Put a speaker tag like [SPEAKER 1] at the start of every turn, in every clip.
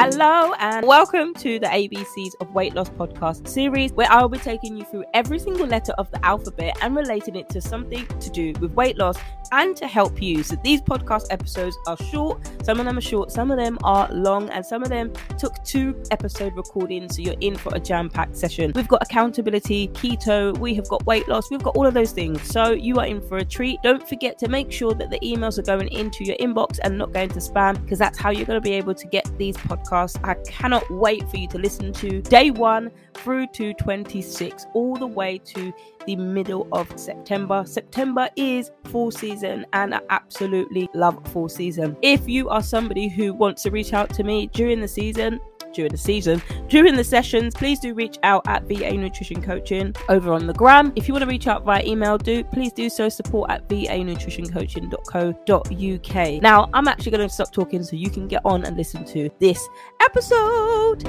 [SPEAKER 1] Hello, and welcome to the ABCs of Weight Loss podcast series, where I will be taking you through every single letter of the alphabet and relating it to something to do with weight loss and to help you. So, these podcast episodes are short, some of them are short, some of them are long, and some of them took two episode recordings. So, you're in for a jam packed session. We've got accountability, keto, we have got weight loss, we've got all of those things. So, you are in for a treat. Don't forget to make sure that the emails are going into your inbox and not going to spam, because that's how you're going to be able to get these podcasts podcast. I cannot wait for you to listen to day one through to 26, all the way to the middle of September. September is fall season, and I absolutely love fall season. If you are somebody who wants to reach out to me during the season, during the season. During the sessions, please do reach out at VA Nutrition Coaching over on the gram. If you want to reach out via email, do please do so. Support at VA Nutrition vanutritioncoaching.co.uk. Now, I'm actually going to stop talking so you can get on and listen to this episode.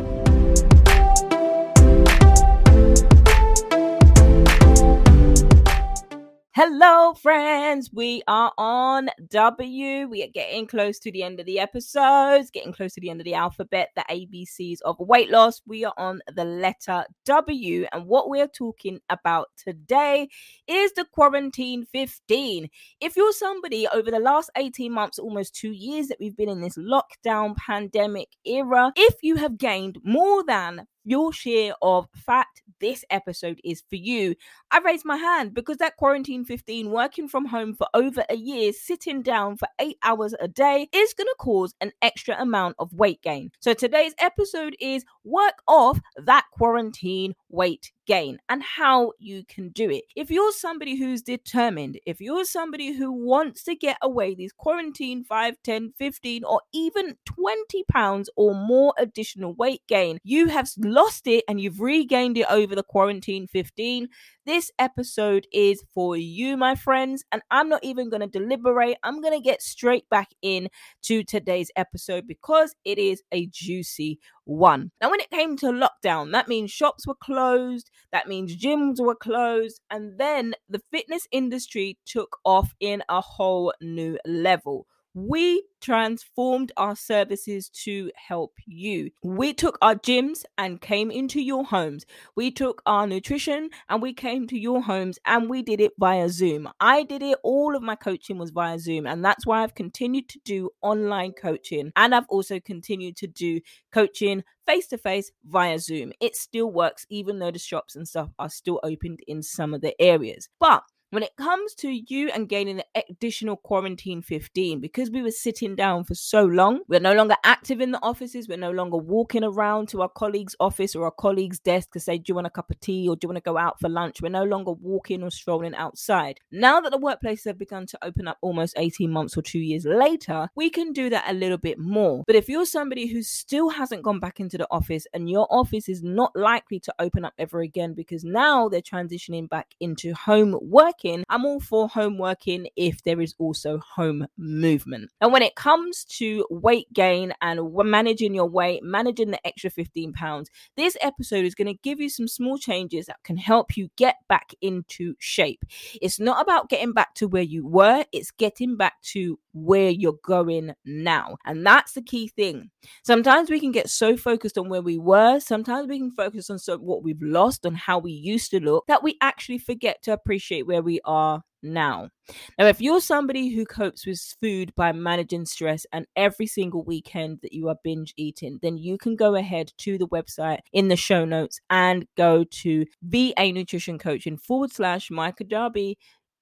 [SPEAKER 1] Hello, friends. We are on W. We are getting close to the end of the episodes, getting close to the end of the alphabet, the ABCs of weight loss. We are on the letter W. And what we're talking about today is the quarantine 15. If you're somebody over the last 18 months, almost two years that we've been in this lockdown pandemic era, if you have gained more than your share of fat, this episode is for you. I raised my hand because that quarantine 15, working from home for over a year, sitting down for eight hours a day, is going to cause an extra amount of weight gain. So today's episode is work off that quarantine weight gain and how you can do it. If you're somebody who's determined, if you're somebody who wants to get away these quarantine 5, 10, 15, or even 20 pounds or more additional weight gain, you have lost it and you've regained it over the quarantine 15. This episode is for you, my friends, and I'm not even going to deliberate. I'm going to get straight back in to today's episode because it is a juicy one. Now, when it came to lockdown, that means shops were closed, that means gyms were closed, and then the fitness industry took off in a whole new level we transformed our services to help you. We took our gyms and came into your homes. We took our nutrition and we came to your homes and we did it via Zoom. I did it, all of my coaching was via Zoom, and that's why I've continued to do online coaching and I've also continued to do coaching face to face via Zoom. It still works, even though the shops and stuff are still opened in some of the areas. But when it comes to you and gaining the additional quarantine 15, because we were sitting down for so long, we're no longer active in the offices, we're no longer walking around to our colleague's office or our colleague's desk to say, Do you want a cup of tea or do you want to go out for lunch? We're no longer walking or strolling outside. Now that the workplaces have begun to open up almost 18 months or two years later, we can do that a little bit more. But if you're somebody who still hasn't gone back into the office and your office is not likely to open up ever again because now they're transitioning back into home work working, I'm all for home working if there is also home movement. And when it comes to weight gain and managing your weight, managing the extra 15 pounds, this episode is going to give you some small changes that can help you get back into shape. It's not about getting back to where you were, it's getting back to where you're going now. And that's the key thing. Sometimes we can get so focused on where we were, sometimes we can focus on so what we've lost, on how we used to look, that we actually forget to appreciate where we are now. Now, if you're somebody who copes with food by managing stress and every single weekend that you are binge eating, then you can go ahead to the website in the show notes and go to VA Nutrition Coaching forward slash Micah Darby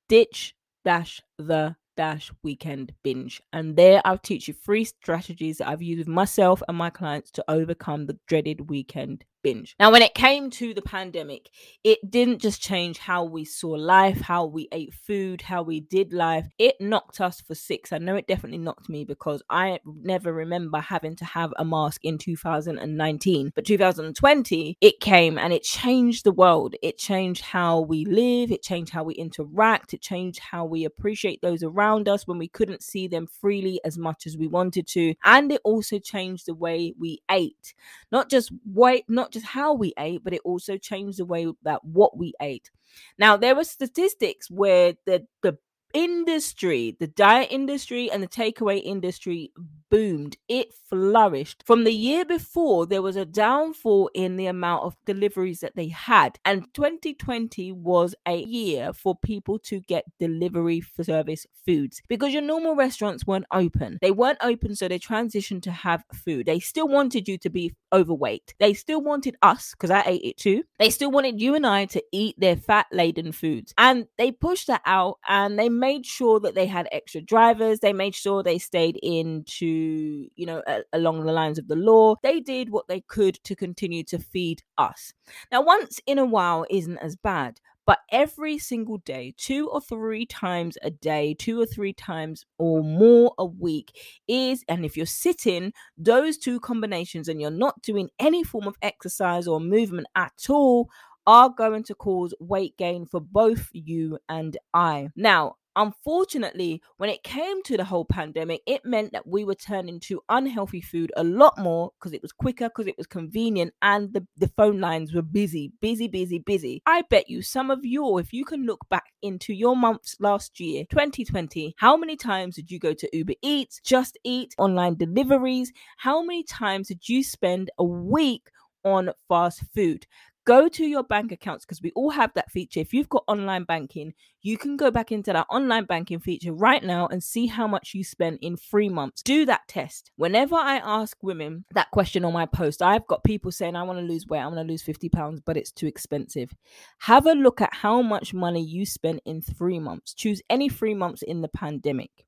[SPEAKER 1] ditch dash the dash weekend binge. And there I'll teach you three strategies that I've used with myself and my clients to overcome the dreaded weekend binge. Now, when it came to the pandemic, it didn't just change how we saw life, how we ate food, how we did life. It knocked us for six. I know it definitely knocked me because I never remember having to have a mask in 2019. But 2020, it came and it changed the world. It changed how we live, it changed how we interact, it changed how we appreciate those around us when we couldn't see them freely as much as we wanted to. And it also changed the way we ate. Not just weight, not just just how we ate, but it also changed the way that what we ate. Now, there were statistics where the, the industry, the diet industry and the takeaway industry boomed. It flourished. From the year before, there was a downfall in the amount of deliveries that they had. And 2020 was a year for people to get delivery service foods because your normal restaurants weren't open. They weren't open, so they transitioned to have food. They still wanted you to be overweight. They still wanted us, because I ate it too. They still wanted you and I to eat their fat laden foods. And they pushed that out and they made sure that they had extra drivers. They made sure they stayed into, you know, a- along the lines of the law. They did what they could to continue to feed us. Now, once in a while isn't as bad, but every single day, two or three times a day, two or three times or more a week is, and if you're sitting, those two combinations and you're not doing any form of exercise or movement at all are going to cause weight gain for both you and I. Now, unfortunately, when it came to the whole pandemic, it meant that we were turning to unhealthy food a lot more because it was quicker, because it was convenient, and the, the phone lines were busy, busy, busy, busy. I bet you some of your, if you can look back into your months last year, 2020, how many times did you go to Uber Eats, Just Eat, online deliveries? How many times did you spend a week on fast food? Go to your bank accounts because we all have that feature. If you've got online banking, you can go back into that online banking feature right now and see how much you spent in three months. Do that test. Whenever I ask women that question on my post, I've got people saying, I want to lose weight, I want to lose 50 pounds, but it's too expensive. Have a look at how much money you spent in three months. Choose any three months in the pandemic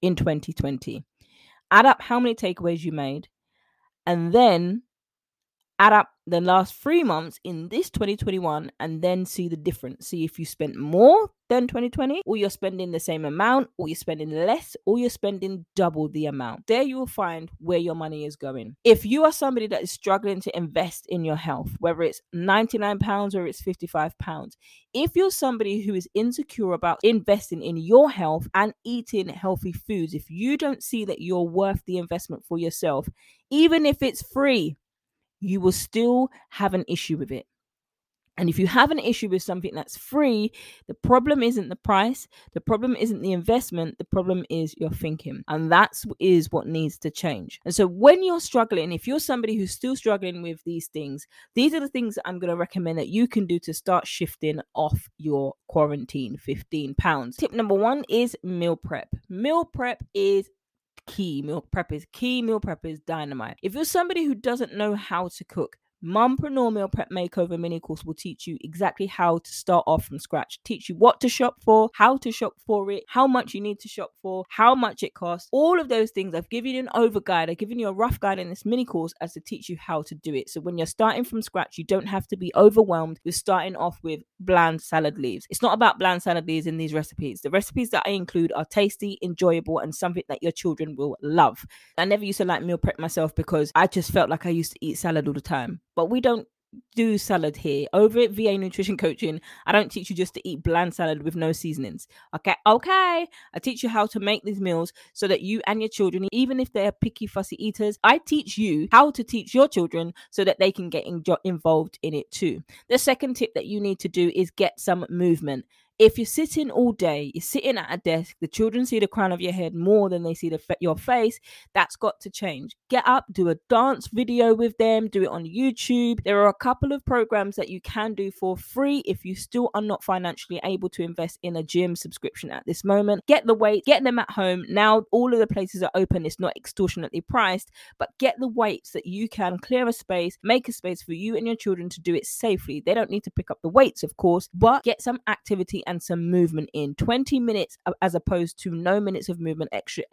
[SPEAKER 1] in 2020. Add up how many takeaways you made and then add up the last three months in this 2021 and then see the difference. See if you spent more than 2020, or you're spending the same amount, or you're spending less, or you're spending double the amount. There you will find where your money is going. If you are somebody that is struggling to invest in your health, whether it's 99 pounds or it's 55 pounds, if you're somebody who is insecure about investing in your health and eating healthy foods, if you don't see that you're worth the investment for yourself, even if it's free, you will still have an issue with it. And if you have an issue with something that's free, the problem isn't the price, the problem isn't the investment, the problem is your thinking. And that's is what needs to change. And so when you're struggling, if you're somebody who's still struggling with these things, these are the things that I'm going to recommend that you can do to start shifting off your quarantine 15 pounds. Tip number 1 is meal prep. Meal prep is key. Meal prep is key. Meal prep is dynamite. If you're somebody who doesn't know how to cook, Mompreneur Meal Prep Makeover mini course will teach you exactly how to start off from scratch, teach you what to shop for, how to shop for it, how much you need to shop for, how much it costs, all of those things. I've given you an over guide, I've given you a rough guide in this mini course as to teach you how to do it. So when you're starting from scratch, you don't have to be overwhelmed with starting off with bland salad leaves. It's not about bland salad leaves in these recipes. The recipes that I include are tasty, enjoyable, and something that your children will love. I never used to like meal prep myself because I just felt like I used to eat salad all the time but we don't do salad here. Over at VA Nutrition Coaching, I don't teach you just to eat bland salad with no seasonings. Okay, okay. I teach you how to make these meals so that you and your children, even if they're picky, fussy eaters, I teach you how to teach your children so that they can get in- involved in it too. The second tip that you need to do is get some movement if you're sitting all day, you're sitting at a desk, the children see the crown of your head more than they see the your face, that's got to change. Get up, do a dance video with them, do it on YouTube. There are a couple of programs that you can do for free if you still are not financially able to invest in a gym subscription at this moment. Get the weight, get them at home. Now all of the places are open, it's not extortionately priced, but get the weights that you can clear a space, make a space for you and your children to do it safely. They don't need to pick up the weights, of course, but get some activity and some movement in. 20 minutes as opposed to no minutes of movement extra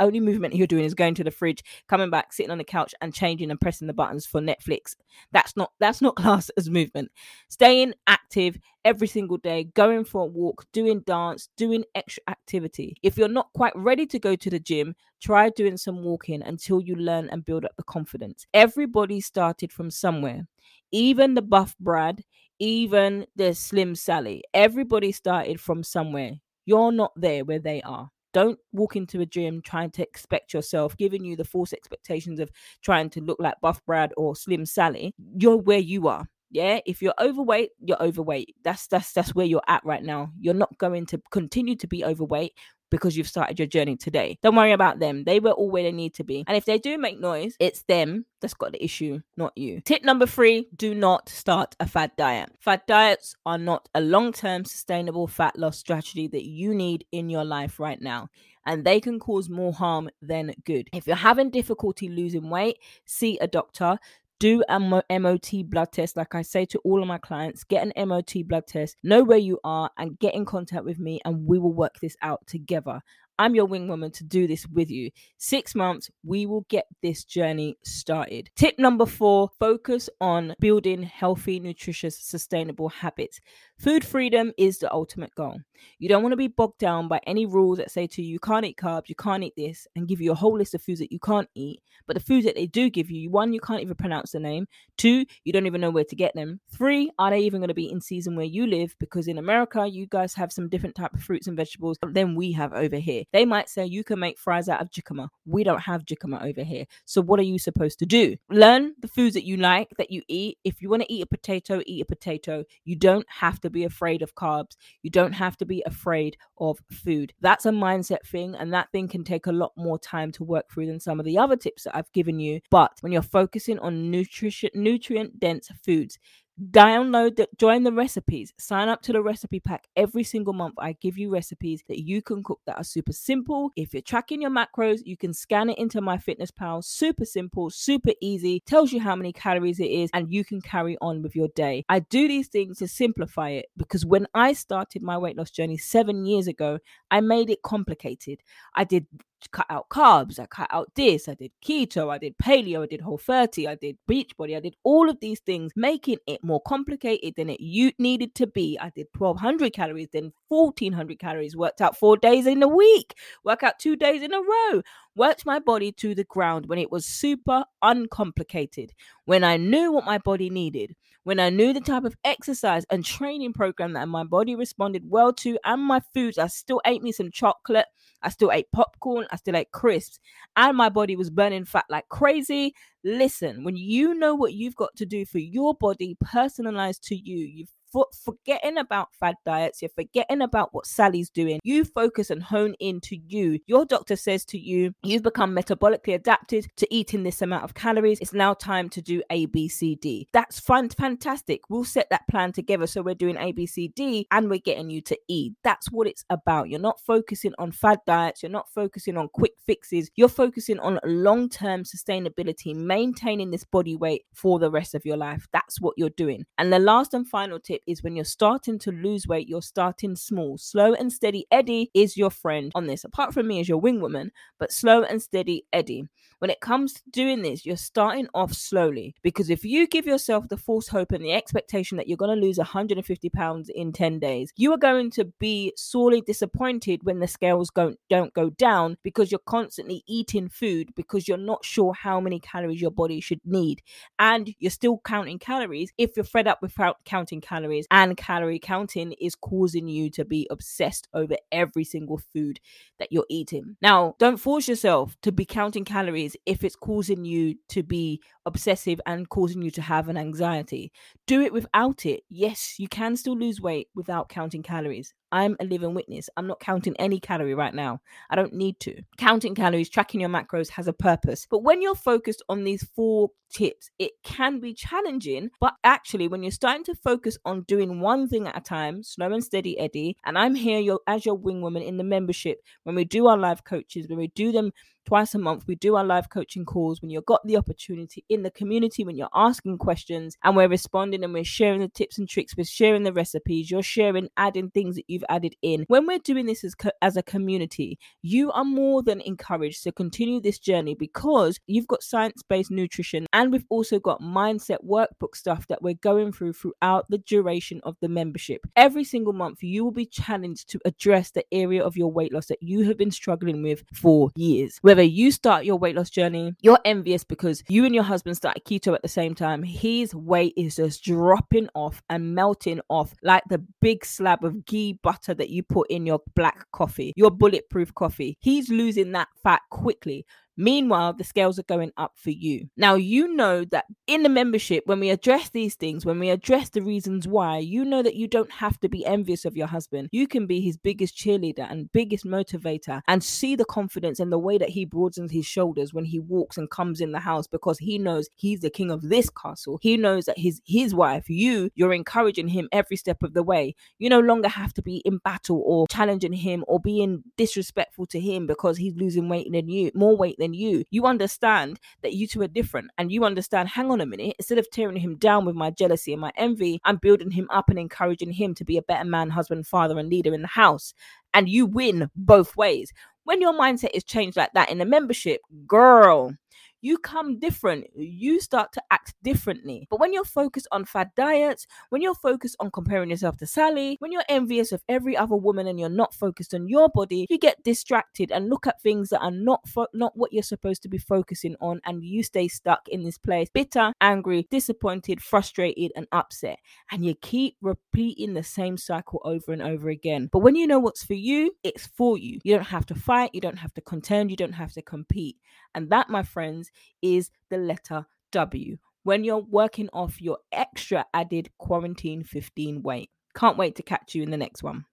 [SPEAKER 1] only movement you're doing is going to the fridge coming back sitting on the couch and changing and pressing the buttons for netflix. That's not that's not classed as movement. Staying active every single day going for a walk doing dance doing extra activity. If you're not quite ready to go to the gym try doing some walking until you learn and build up the confidence. Everybody started from somewhere. Even the buff brad even the Slim Sally. Everybody started from somewhere. You're not there where they are. Don't walk into a gym trying to expect yourself, giving you the false expectations of trying to look like Buff Brad or Slim Sally. You're where you are. Yeah, if you're overweight, you're overweight. That's that's that's where you're at right now. You're not going to continue to be overweight because you've started your journey today. Don't worry about them. They were all where they need to be. And if they do make noise, it's them that's got the issue, not you. Tip number three do not start a fad diet. Fad diets are not a long term sustainable fat loss strategy that you need in your life right now. And they can cause more harm than good. If you're having difficulty losing weight, see a doctor do a MOT blood test. Like I say to all of my clients, get an MOT blood test, know where you are, and get in contact with me, and we will work this out together. I'm your wing woman to do this with you. Six months, we will get this journey started. Tip number four focus on building healthy, nutritious, sustainable habits. Food freedom is the ultimate goal. You don't want to be bogged down by any rules that say to you, you can't eat carbs, you can't eat this, and give you a whole list of foods that you can't eat. But the foods that they do give you, one, you can't even pronounce the name. Two, you don't even know where to get them. Three, are they even going to be in season where you live? Because in America, you guys have some different type of fruits and vegetables than we have over here. They might say you can make fries out of jicama. We don't have jicama over here. So what are you supposed to do? Learn the foods that you like, that you eat. If you want to eat a potato, eat a potato. You don't have to be afraid of carbs. You don't have to be afraid of food. That's a mindset thing, and that thing can take a lot more time to work through than some of the other tips that I've given you. But when you're focusing on nutrition nutrient dense foods, download the join the recipes. Sign up to the recipe pack every single month. I give you recipes that you can cook that are super simple. If you're tracking your macros you can scan it into MyFitnessPal. Super simple super easy. Tells you how many calories it is and you can carry on with your day. I do these things to simplify it because when i started my weight loss journey seven years ago i made it complicated. I did cut out carbs, I cut out this, I did keto, I did paleo, I did whole 30, I did beachbody, I did all of these things, making it more complicated than it you needed to be. I did 1200 calories, then 1400 calories, worked out four days in a week, work out two days in a row, worked my body to the ground when it was super uncomplicated, when I knew what my body needed, when I knew the type of exercise and training program that my body responded well to, and my foods. I still ate me some chocolate, I still ate popcorn, I still ate crisps, and my body was burning fat like crazy. Listen, when you know what you've got to do for your body, personalized to you, you've for, forgetting about fad diets, you're forgetting about what Sally's doing. You focus and hone in to you. Your doctor says to you, you've become metabolically adapted to eating this amount of calories. It's now time to do A, B, C, D. That's fun, fantastic. We'll set that plan together. So we're doing A, B, C, D, and we're getting you to E. That's what it's about. You're not focusing on fad diets. You're not focusing on quick fixes. You're focusing on long term sustainability, maintaining this body weight for the rest of your life. That's what you're doing. And the last and final tip is when you're starting to lose weight, you're starting small. Slow and steady Eddie is your friend on this, apart from me as your wing woman, but slow and steady Eddie. When it comes to doing this, you're starting off slowly because if you give yourself the false hope and the expectation that you're going to lose 150 pounds in 10 days, you are going to be sorely disappointed when the scales don't, don't go down because you're constantly eating food because you're not sure how many calories your body should need. And you're still counting calories if you're fed up without counting calories and calorie counting is causing you to be obsessed over every single food that you're eating. Now, don't force yourself to be counting calories if it's causing you to be obsessive and causing you to have an anxiety. Do it without it. Yes, you can still lose weight without counting calories. I'm a living witness. I'm not counting any calorie right now. I don't need to. Counting calories, tracking your macros has a purpose. But when you're focused on these four tips, it can be challenging. But actually, when you're starting to focus on doing one thing at a time, slow and steady, Eddie, and I'm here your, as your wing woman in the membership, when we do our live coaches, when we do them twice a month. We do our live coaching calls when you've got the opportunity in the community, when you're asking questions and we're responding and we're sharing the tips and tricks, we're sharing the recipes, you're sharing, adding things that you've added in. When we're doing this as, co- as a community, you are more than encouraged to continue this journey because you've got science based nutrition and we've also got mindset workbook stuff that we're going through throughout the duration of the membership. Every single month, you will be challenged to address the area of your weight loss that you have been struggling with for years. Whether whether you start your weight loss journey, you're envious because you and your husband started keto at the same time. His weight is just dropping off and melting off like the big slab of ghee butter that you put in your black coffee, your bulletproof coffee. He's losing that fat quickly Meanwhile, the scales are going up for you. Now, you know that in the membership, when we address these things, when we address the reasons why, you know that you don't have to be envious of your husband. You can be his biggest cheerleader and biggest motivator and see the confidence in the way that he broadens his shoulders when he walks and comes in the house because he knows he's the king of this castle. He knows that his his wife, you, you're encouraging him every step of the way. You no longer have to be in battle or challenging him or being disrespectful to him because he's losing weight than you, more weight than you. You understand that you two are different and you understand, hang on a minute, instead of tearing him down with my jealousy and my envy, I'm building him up and encouraging him to be a better man, husband, father, and leader in the house. And you win both ways. When your mindset is changed like that in a membership, girl, you come different. You start to act differently. But when you're focused on fad diets, when you're focused on comparing yourself to Sally, when you're envious of every other woman and you're not focused on your body, you get distracted and look at things that are not fo- not what you're supposed to be focusing on and you stay stuck in this place, bitter, angry, disappointed, frustrated and upset. And you keep repeating the same cycle over and over again. But when you know what's for you, it's for you. You don't have to fight, you don't have to contend, you don't have to compete. And that, my friends, is the letter W when you're working off your extra added quarantine 15 weight. Can't wait to catch you in the next one.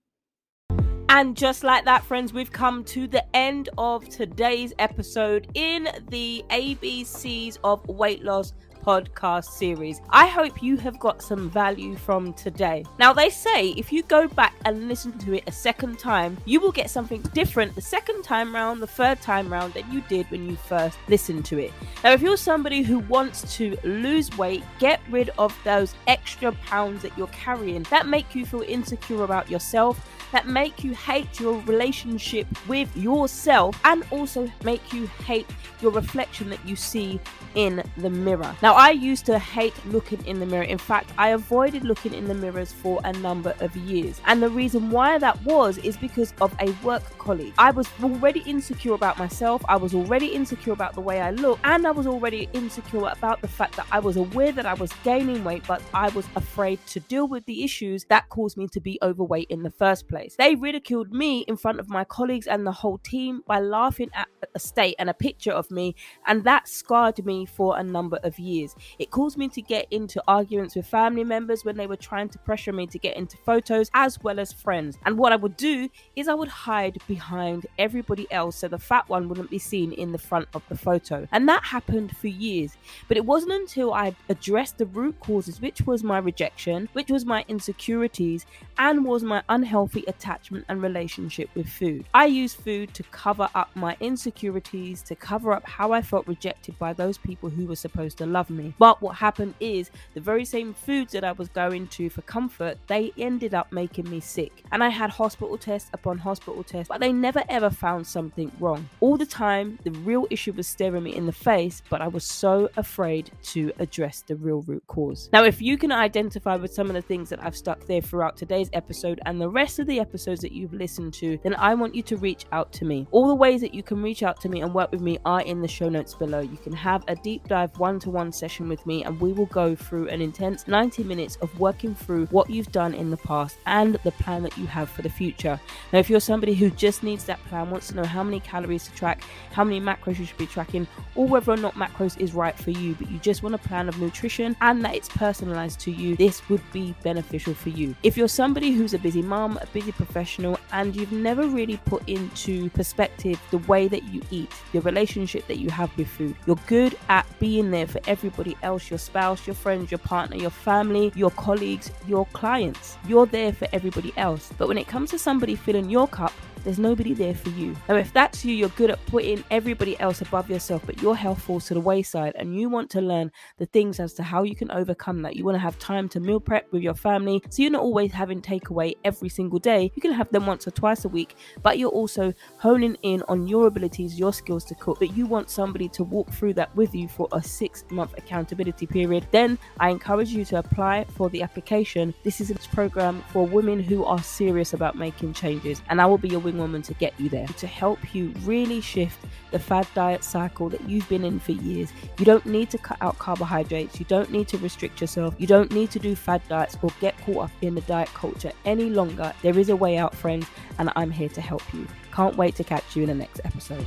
[SPEAKER 1] And just like that, friends, we've come to the end of today's episode in the ABCs of weight loss podcast series. I hope you have got some value from today. Now, they say if you go back and listen to it a second time, you will get something different the second time round, the third time round than you did when you first listened to it. Now, if you're somebody who wants to lose weight, get rid of those extra pounds that you're carrying that make you feel insecure about yourself that make you hate your relationship with yourself and also make you hate your reflection that you see in the mirror. Now, I used to hate looking in the mirror. In fact, I avoided looking in the mirrors for a number of years. And the reason why that was is because of a work colleague. I was already insecure about myself, I was already insecure about the way I look, and I was already insecure about the fact that I was aware that I was gaining weight, but I was afraid to deal with the issues that caused me to be overweight in the first place. They ridiculed me in front of my colleagues and the whole team by laughing at a state and a picture of me, and that scarred me for a number of years. It caused me to get into arguments with family members when they were trying to pressure me to get into photos as well as friends. And what I would do is I would hide behind everybody else so the fat one wouldn't be seen in the front of the photo. And that happened for years. But it wasn't until I addressed the root causes, which was my rejection, which was my insecurities, and was my unhealthy attachment and relationship with food. I used food to cover up my insecurities, to cover up how I felt rejected by those people who were supposed to love me. But what happened is the very same foods that I was going to for comfort, they ended up making me sick. And I had hospital tests upon hospital tests, but they never ever found something wrong. All the time, the real issue was staring me in the face, but I was so afraid to address the real root cause. Now, if you can identify with some of the things that I've stuck there throughout today's episode and the rest of the episodes that you've listened to, then I want you to reach out to me. All the ways that you can reach out to me and work with me are in the show notes below. You can have a deep dive one to one session with me, and we will go through an intense 90 minutes of working through what you've done in the past and the plan that you have for the future. Now, if you're somebody who just needs that plan, wants to know how many calories to track, how many macros you should be tracking, or whether or not macros is right for you, but you just want a plan of nutrition and that it's personalized to you, this would be beneficial for you. If you're somebody who's a busy mom, a busy professional, and you've never really put into perspective the way that you eat, the relationship that you have with food, you're good at being there for everybody else your spouse, your friends, your partner, your family, your colleagues, your clients. You're there for everybody else. But when it comes to somebody filling your cup, there's nobody there for you. Now, if that's you, you're good at putting everybody else above yourself, but your health falls to the wayside and you want to learn the things as to how you can overcome that. You want to have time to meal prep with your family so you're not always having takeaway every single day. You can have them once or twice a week, but you're also honing in on your abilities, your skills to cook. But you want somebody to walk through that with you for a six month accountability period. Then I encourage you to apply for the application. This is a program for women who are serious about making changes, and I will be your woman to get you there, to help you really shift the fad diet cycle that you've been in for years. You don't need to cut out carbohydrates, you don't need to restrict yourself, you don't need to do fad diets or get caught up in the diet culture any longer. There is a way out, friends, and I'm here to help you. Can't wait to catch you in the next episode.